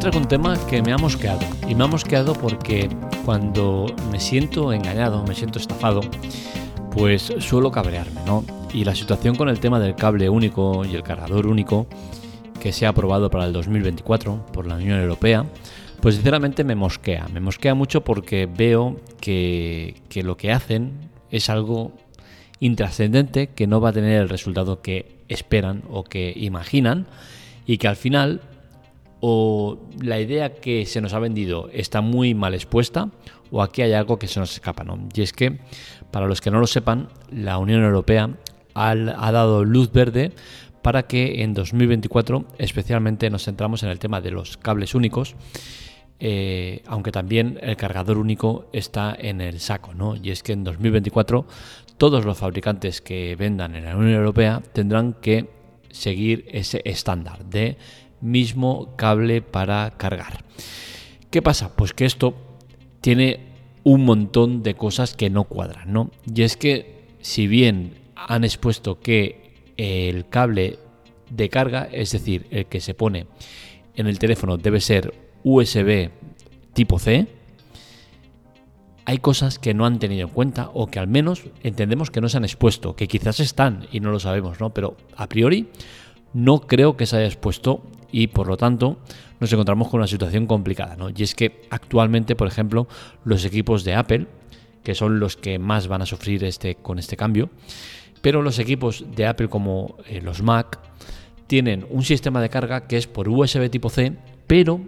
traigo un tema que me ha mosqueado. Y me ha mosqueado porque cuando me siento engañado, me siento estafado, pues suelo cabrearme, ¿no? Y la situación con el tema del cable único y el cargador único, que se ha aprobado para el 2024 por la Unión Europea, pues sinceramente me mosquea. Me mosquea mucho porque veo que, que lo que hacen es algo intrascendente que no va a tener el resultado que esperan o que imaginan y que al final o la idea que se nos ha vendido está muy mal expuesta o aquí hay algo que se nos escapa. ¿no? Y es que, para los que no lo sepan, la Unión Europea ha, dado luz verde para que en 2024 especialmente nos centramos en el tema de los cables únicos. Eh, aunque también el cargador único está en el saco, ¿no? Y es que en 2024 todos los fabricantes que vendan en la Unión Europea tendrán que seguir ese estándar de mismo cable para cargar. ¿Qué pasa? Pues que esto tiene un montón de cosas que no cuadran, ¿no? Y es que si bien han expuesto que el cable de carga, es decir, el que se pone en el teléfono debe ser USB tipo C, hay cosas que no han tenido en cuenta o que al menos entendemos que no se han expuesto, que quizás están y no lo sabemos, ¿no? Pero a priori no creo que se haya expuesto y por lo tanto nos encontramos con una situación complicada. ¿no? Y es que actualmente, por ejemplo, los equipos de Apple, que son los que más van a sufrir este, con este cambio, pero los equipos de Apple como eh, los Mac tienen un sistema de carga que es por USB tipo C, pero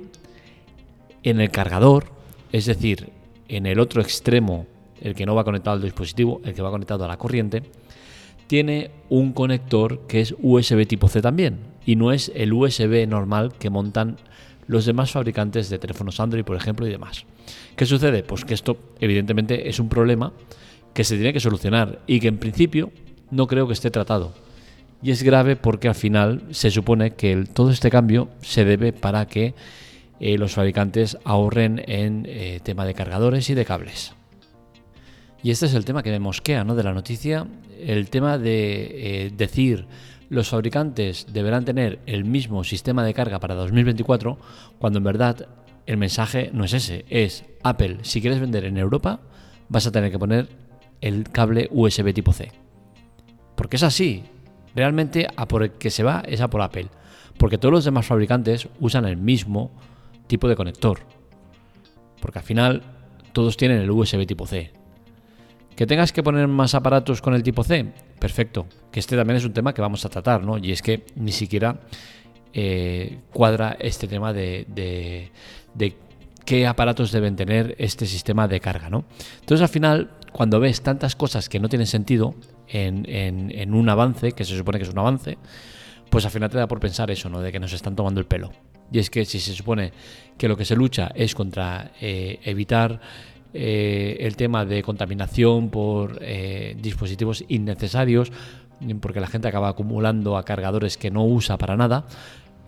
en el cargador, es decir, en el otro extremo, el que no va conectado al dispositivo, el que va conectado a la corriente, tiene un conector que es USB tipo C también y no es el USB normal que montan los demás fabricantes de teléfonos Android, por ejemplo, y demás. ¿Qué sucede? Pues que esto evidentemente es un problema que se tiene que solucionar y que en principio no creo que esté tratado. Y es grave porque al final se supone que todo este cambio se debe para que eh, los fabricantes ahorren en eh, tema de cargadores y de cables. Y este es el tema que me mosquea ¿no? de la noticia, el tema de eh, decir los fabricantes deberán tener el mismo sistema de carga para 2024, cuando en verdad el mensaje no es ese, es Apple, si quieres vender en Europa, vas a tener que poner el cable USB tipo C. Porque es así, realmente a por el que se va es a por Apple, porque todos los demás fabricantes usan el mismo tipo de conector. Porque al final todos tienen el USB tipo C. Que tengas que poner más aparatos con el tipo C, perfecto. Que este también es un tema que vamos a tratar, ¿no? Y es que ni siquiera eh, cuadra este tema de, de, qué aparatos deben tener este sistema de carga, ¿no? Entonces al final, cuando ves tantas cosas que no tienen sentido en, en, un avance, que se supone que es un avance, pues al final te da por pensar eso, ¿no? De que nos están tomando el pelo. Y es que si se supone que lo que se lucha es contra eh, evitar eh, el tema de contaminación por eh, dispositivos innecesarios, porque la gente acaba acumulando a cargadores que no usa para nada,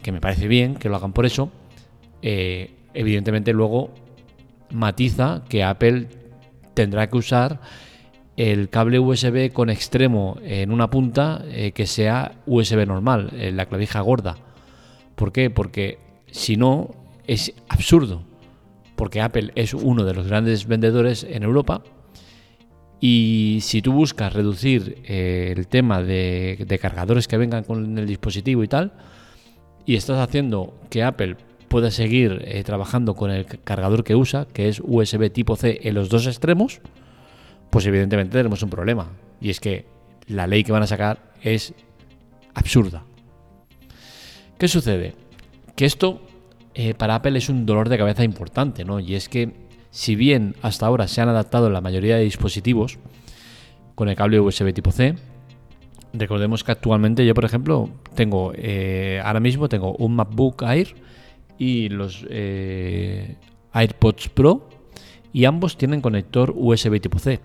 que me parece bien que lo hagan por eso. Eh, evidentemente luego matiza que Apple tendrá que usar el cable USB con extremo en una punta que sea USB normal, la clavija gorda. ¿Por qué? Porque si no es absurdo porque Apple es uno de los grandes vendedores en Europa. Y si tú buscas reducir eh, el tema de, cargadores que vengan con el dispositivo y tal, y estás haciendo que Apple pueda seguir eh, trabajando con el cargador que usa, que es USB tipo C en los dos extremos, pues evidentemente tenemos un problema. Y es que la ley que van a sacar es absurda. ¿Qué sucede? Que esto eh, para Apple es un dolor de cabeza importante, ¿no? Y es que si bien hasta ahora se han adaptado la mayoría de dispositivos con el cable USB tipo C, recordemos que actualmente yo, por ejemplo, tengo eh, ahora mismo tengo un MacBook Air y los eh, AirPods Pro y ambos tienen conector USB tipo C.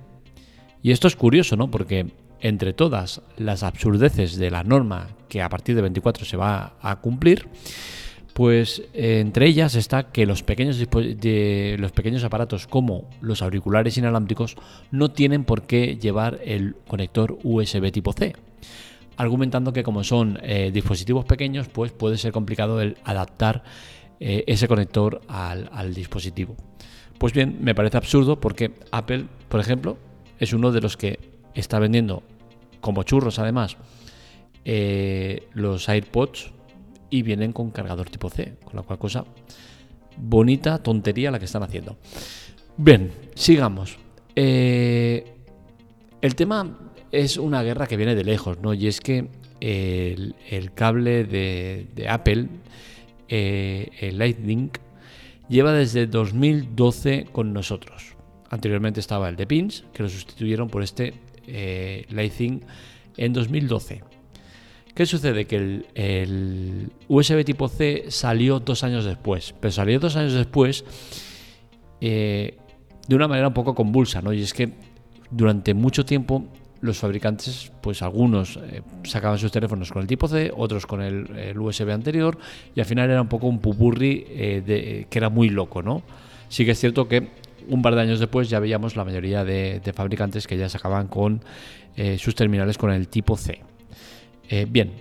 Y esto es curioso, ¿no? Porque entre todas las absurdeces de la norma que a partir de 24 se va a cumplir, pues eh, entre ellas está que los pequeños, los pequeños aparatos como los auriculares inalámbricos no tienen por qué llevar el conector USB tipo C, argumentando que como son eh, dispositivos pequeños, pues puede ser complicado el adaptar eh, ese conector al, dispositivo. Pues bien, me parece absurdo porque Apple, por ejemplo, es uno de los que está vendiendo como churros además los AirPods y vienen con cargador tipo C, con la cual cosa bonita tontería la que están haciendo. Bien, sigamos. Eh, el tema es una guerra que viene de lejos, ¿no? Y es que el, cable de, Apple, eh, el Lightning, lleva desde 2012 con nosotros. Anteriormente estaba el de Pins, que lo sustituyeron por este eh, Lightning en 2012. ¿Qué sucede? Que el, USB tipo C salió dos años después, pero salió dos años después eh, de una manera un poco convulsa, ¿no? Y es que durante mucho tiempo los fabricantes, pues algunos eh, sacaban sus teléfonos con el tipo C, otros con el, USB anterior, y al final era un poco un pupurri eh, que era muy loco, ¿no? Sí que es cierto que un par de años después ya veíamos la mayoría de, fabricantes que ya sacaban con sus terminales con el tipo C. bien,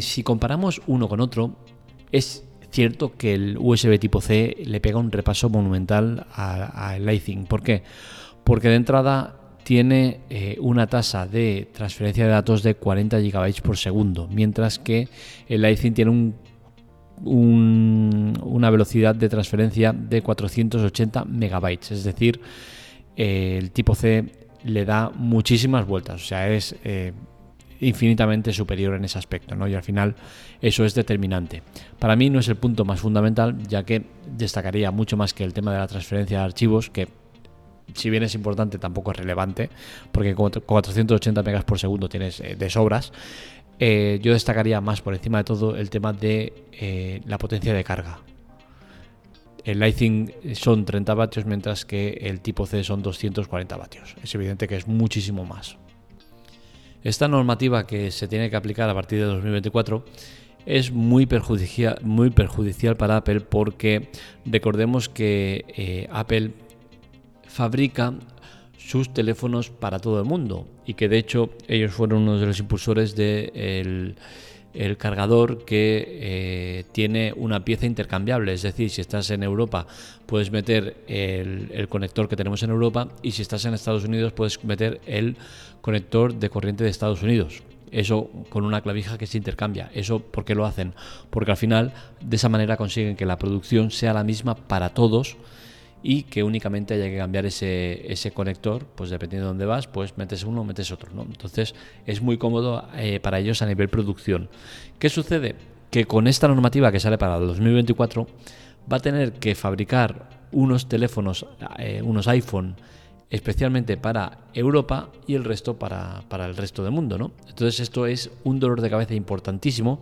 si comparamos uno con otro, es cierto que el USB tipo C le pega un repaso monumental al Lightning. ¿Por qué? Porque de entrada tiene eh, una tasa de transferencia de datos de 40 GB por segundo, mientras que el Lightning tiene una velocidad de transferencia de 480 megabytes, es decir, eh, el tipo C le da muchísimas vueltas, o sea, es eh, infinitamente superior en ese aspecto, ¿no? Y al final eso es determinante. Para mí no es el punto más fundamental, ya que destacaría mucho más que el tema de la transferencia de archivos, que si bien es importante, tampoco es relevante, porque con 480 megas por segundo tienes eh, de sobras. Eh, yo destacaría más por encima de todo el tema de eh, la potencia de carga. El Lightning son 30 vatios, mientras que el tipo C son 240 vatios. Es evidente que es muchísimo más. Esta normativa que se tiene que aplicar a partir de 2024 es muy perjudicial, muy perjudicial para Apple porque recordemos que Apple fabrica sus teléfonos para todo el mundo y que de hecho ellos fueron uno de los impulsores del el cargador que eh, tiene una pieza intercambiable, es decir, si estás en Europa puedes meter el, el, conector que tenemos en Europa y si estás en Estados Unidos puedes meter el conector de corriente de Estados Unidos. Eso con una clavija que se intercambia. Eso ¿por qué lo hacen? Porque al final de esa manera consiguen que la producción sea la misma para todos y que únicamente haya que cambiar ese, ese conector, pues dependiendo de dónde vas, pues metes uno metes otro. ¿no? Entonces es muy cómodo eh, para ellos a nivel producción. ¿Qué sucede? Que con esta normativa que sale para el 2024 va a tener que fabricar unos teléfonos, eh, unos iPhone especialmente para Europa y el resto para, para, el resto del mundo. ¿no? Entonces esto es un dolor de cabeza importantísimo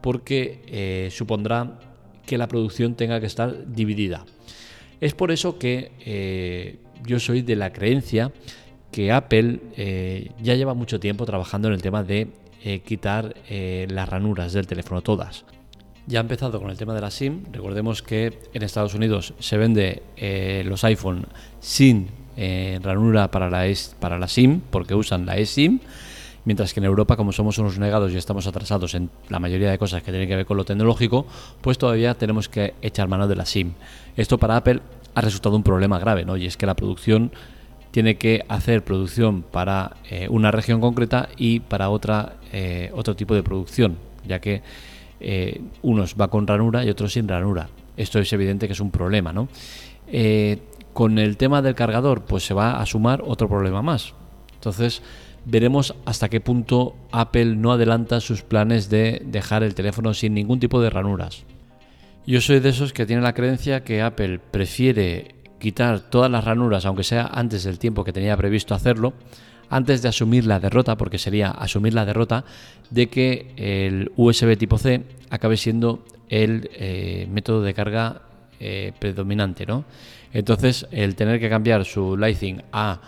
porque eh, supondrá que la producción tenga que estar dividida. Es por eso que eh, yo soy de la creencia que Apple eh, ya lleva mucho tiempo trabajando en el tema de eh, quitar las ranuras del teléfono, todas. Ya ha empezado con el tema de la SIM. Recordemos que en Estados Unidos se vende los iPhone sin ranura para la, para la SIM, porque usan la eSIM mientras que en Europa, como somos unos negados y estamos atrasados en la mayoría de cosas que tienen que ver con lo tecnológico, pues todavía tenemos que echar mano de la SIM. Esto para Apple ha resultado un problema grave, ¿no? Y es que la producción tiene que hacer producción para eh, una región concreta y para otra eh, otro tipo de producción, ya que eh, unos va con ranura y otros sin ranura. Esto es evidente que es un problema, ¿no? con el tema del cargador, pues se va a sumar otro problema más. Entonces, veremos hasta qué punto Apple no adelanta sus planes de dejar el teléfono sin ningún tipo de ranuras. Yo soy de esos que tienen la creencia que Apple prefiere quitar todas las ranuras, aunque sea antes del tiempo que tenía previsto hacerlo, antes de asumir la derrota, porque sería asumir la derrota de que el USB tipo C acabe siendo el eh, método de carga eh, predominante, ¿no? Entonces, el tener que cambiar su Lightning a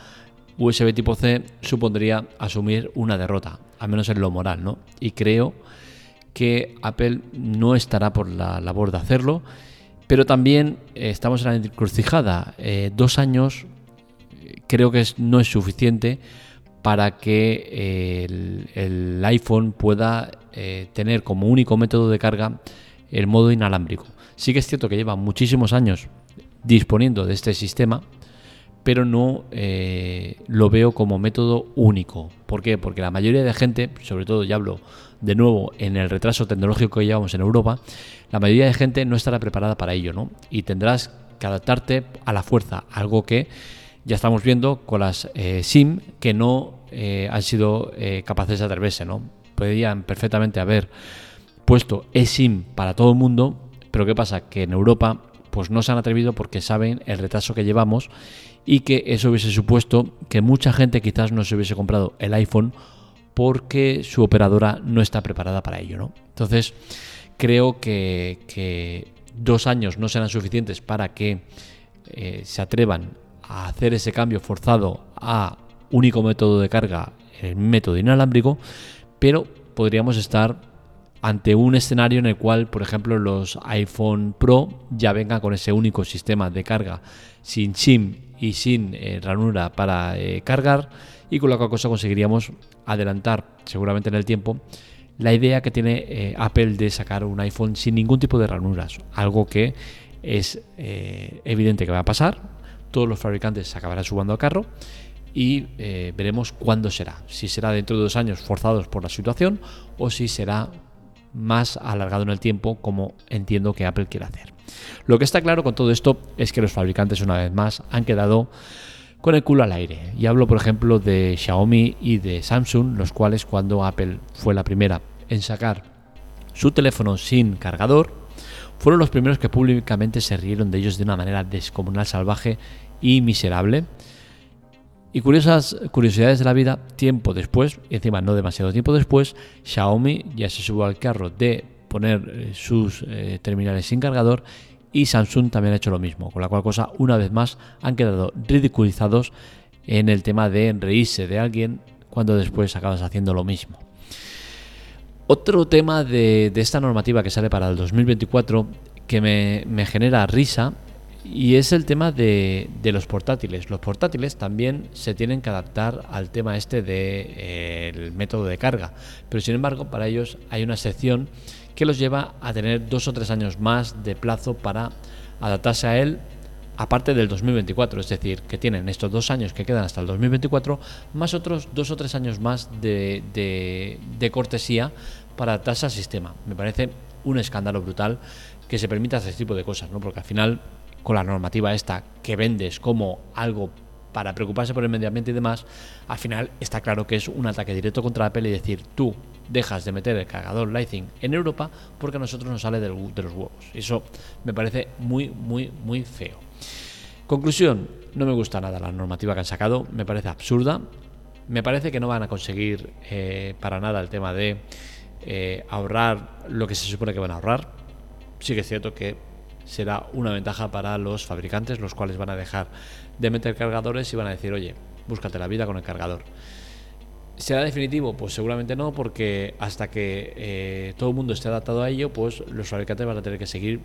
USB tipo C supondría asumir una derrota, al menos en lo moral, ¿no? Y creo que Apple no estará por la labor de hacerlo, pero también eh, estamos en la encrucijada. Eh, dos años eh, creo que no es suficiente para que el, iPhone pueda tener como único método de carga el modo inalámbrico. Sí que es cierto que lleva muchísimos años disponiendo de este sistema, pero no eh, lo veo como método único. ¿Por qué? Porque la mayoría de gente, sobre todo ya hablo de nuevo en el retraso tecnológico que llevamos en Europa, la mayoría de gente no estará preparada para ello, ¿no? Y tendrás que adaptarte a la fuerza, algo que ya estamos viendo con las eh, SIM que no eh, han sido capaces de atreverse, ¿no? Podrían perfectamente haber puesto eSIM para todo el mundo, pero ¿qué pasa? Que en Europa pues no se han atrevido porque saben el retraso que llevamos y que eso hubiese supuesto que mucha gente quizás no se hubiese comprado el iPhone porque su operadora no está preparada para ello, ¿no? Entonces, creo que, dos años no serán suficientes para que eh, se atrevan a hacer ese cambio forzado a único método de carga, el método inalámbrico, pero podríamos estar ante un escenario en el cual, por ejemplo, los iPhone Pro ya vengan con ese único sistema de carga sin SIM y sin eh, ranura para eh, cargar y con la cual cosa conseguiríamos adelantar seguramente en el tiempo la idea que tiene eh, Apple de sacar un iPhone sin ningún tipo de ranuras, algo que es evidente que va a pasar, todos los fabricantes se acabarán subando al carro y veremos cuándo será, si será dentro de dos años forzados por la situación o si será más alargado en el tiempo como entiendo que Apple quiere hacer. Lo que está claro con todo esto es que los fabricantes una vez más han quedado con el culo al aire. Y hablo por ejemplo de Xiaomi y de Samsung, los cuales cuando Apple fue la primera en sacar su teléfono sin cargador, fueron los primeros que públicamente se rieron de ellos de una manera descomunal, salvaje y miserable. Y curiosas curiosidades de la vida, tiempo después, y encima no demasiado tiempo después, Xiaomi ya se subió al carro de poner eh, sus eh, terminales sin cargador y Samsung también ha hecho lo mismo, con la cual cosa una vez más han quedado ridiculizados en el tema de reírse de alguien cuando después acabas haciendo lo mismo. Otro tema de, esta normativa que sale para el 2024 que me, me genera risa y es el tema de, los portátiles. Los portátiles también se tienen que adaptar al tema este del de, eh, método de carga. Pero sin embargo, para ellos hay una sección que los lleva a tener dos o tres años más de plazo para adaptarse a él, aparte del 2024. Es decir, que tienen estos dos años que quedan hasta el 2024, más otros dos o tres años más de, de cortesía para adaptarse al sistema. Me parece un escándalo brutal que se permita este tipo de cosas, ¿no? porque al final con la normativa esta que vendes como algo para preocuparse por el medio ambiente y demás, al final está claro que es un ataque directo contra Apple y decir, tú dejas de meter el cargador Lightning en Europa porque a nosotros nos sale de los huevos. Eso me parece muy, muy, muy feo. Conclusión, no me gusta nada la normativa que han sacado, me parece absurda, me parece que no van a conseguir eh, para nada el tema de eh, ahorrar lo que se supone que van a ahorrar. Sí que es cierto que será una ventaja para los fabricantes, los cuales van a dejar de meter cargadores y van a decir, oye, búscate la vida con el cargador. ¿Será definitivo? Pues seguramente no, porque hasta que eh, todo el mundo esté adaptado a ello, pues los fabricantes van a tener que seguir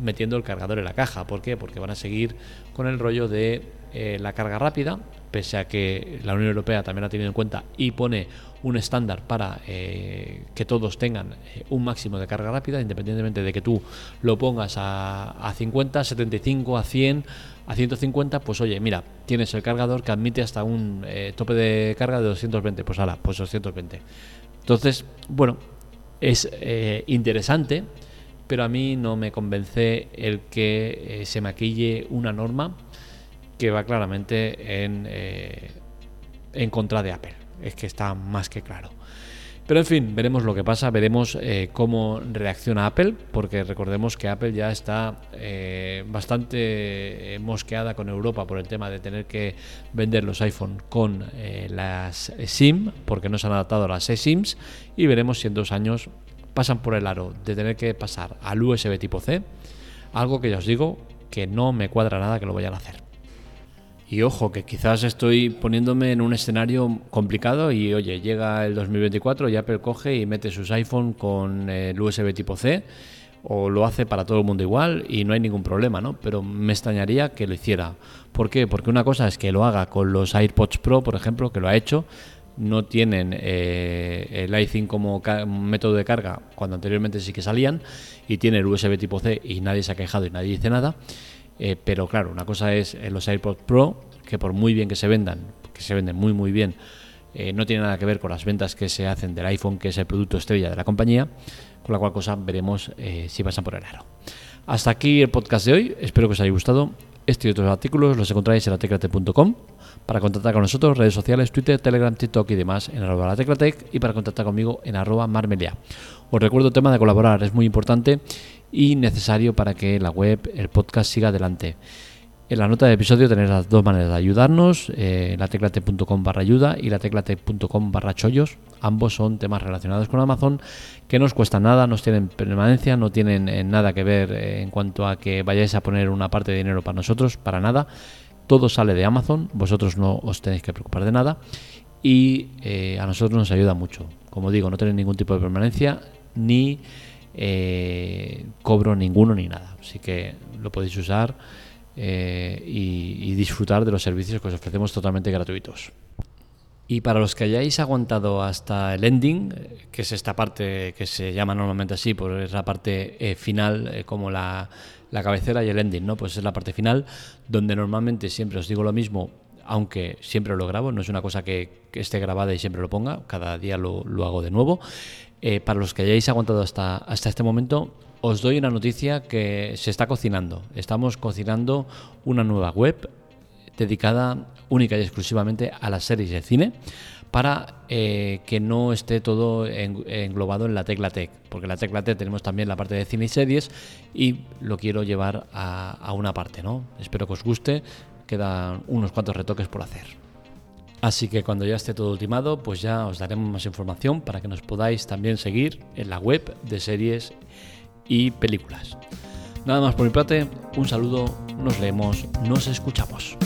metiendo el cargador en la caja. ¿Por qué? Porque van a seguir con el rollo de eh, la carga rápida, pese a que la Unión Europea también ha tenido en cuenta y pone un estándar para eh, que todos tengan eh, un máximo de carga rápida, independientemente de que tú lo pongas a, a 50, 75, a 100, a 150, pues oye, mira, tienes el cargador que admite hasta un tope de carga de 220, pues ala, pues 220. Entonces, bueno, es interesante pero a mí no me convence el que eh, se maquille una norma que va claramente en, eh, en contra de Apple. Es que está más que claro. Pero en fin, veremos lo que pasa, veremos eh, cómo reacciona Apple, porque recordemos que Apple ya está bastante mosqueada con Europa por el tema de tener que vender los iPhone con las SIM, porque no se han adaptado a las eSIMs, y veremos si en dos años pasan por el aro de tener que pasar al USB tipo C, algo que ya os digo que no me cuadra nada que lo vayan a hacer. Y ojo, que quizás estoy poniéndome en un escenario complicado y oye, llega el 2024 y Apple coge y mete sus iPhone con el USB tipo C o lo hace para todo el mundo igual y no hay ningún problema, ¿no? Pero me extrañaría que lo hiciera. ¿Por qué? Porque una cosa es que lo haga con los AirPods Pro, por ejemplo, que lo ha hecho, no tienen eh, el iThing como método de carga cuando anteriormente sí que salían y tiene el USB tipo C y nadie se ha quejado y nadie dice nada. Eh, pero claro, una cosa es los AirPods Pro, que por muy bien que se vendan, que se venden muy muy bien, eh, no tiene nada que ver con las ventas que se hacen del iPhone, que es el producto estrella de la compañía, con la cual cosa veremos si pasan por el aro. Hasta aquí el podcast de hoy, espero que os haya gustado. Este y otros artículos los encontráis en lateclate.com. Para contactar con nosotros, redes sociales, Twitter, Telegram, TikTok y demás en arroba lateclatec y para contactar conmigo en arroba marmelia. Os recuerdo el tema de colaborar, es muy importante y necesario para que la web, el podcast siga adelante. En la nota de episodio tenéis las dos maneras de ayudarnos, eh, lateclate.com barra ayuda y lateclate.com barra chollos. Ambos son temas relacionados con Amazon que no cuesta nada, no tienen permanencia, no tienen eh, nada que ver eh, en cuanto a que vayáis a poner una parte de dinero para nosotros, para nada. Todo sale de Amazon, vosotros no os tenéis que preocupar de nada y eh, a nosotros nos ayuda mucho. Como digo, no tenéis ningún tipo de permanencia ni cobro ninguno ni nada. Así que lo podéis usar eh, y, disfrutar de los servicios que os ofrecemos totalmente gratuitos. Y para los que hayáis aguantado hasta el ending, que es esta parte que se llama normalmente así, pues es la parte eh, final, eh, como la, cabecera y el ending, ¿no? Pues es la parte final, donde normalmente siempre os digo lo mismo, aunque siempre lo grabo, no es una cosa que, esté grabada y siempre lo ponga, cada día lo, hago de nuevo. para los que hayáis aguantado hasta, hasta este momento, os doy una noticia que se está cocinando. Estamos cocinando una nueva web dedicada única y exclusivamente a las series de cine para eh, que no esté todo englobado en la tecla tech, porque la tecla tech tenemos también la parte de cine y series y lo quiero llevar a, a una parte, ¿no? Espero que os guste, quedan unos cuantos retoques por hacer. Así que cuando ya esté todo ultimado, pues ya os daremos más información para que nos podáis también seguir en la web de series y películas. Nada más por mi parte, un saludo, nos leemos, nos escuchamos.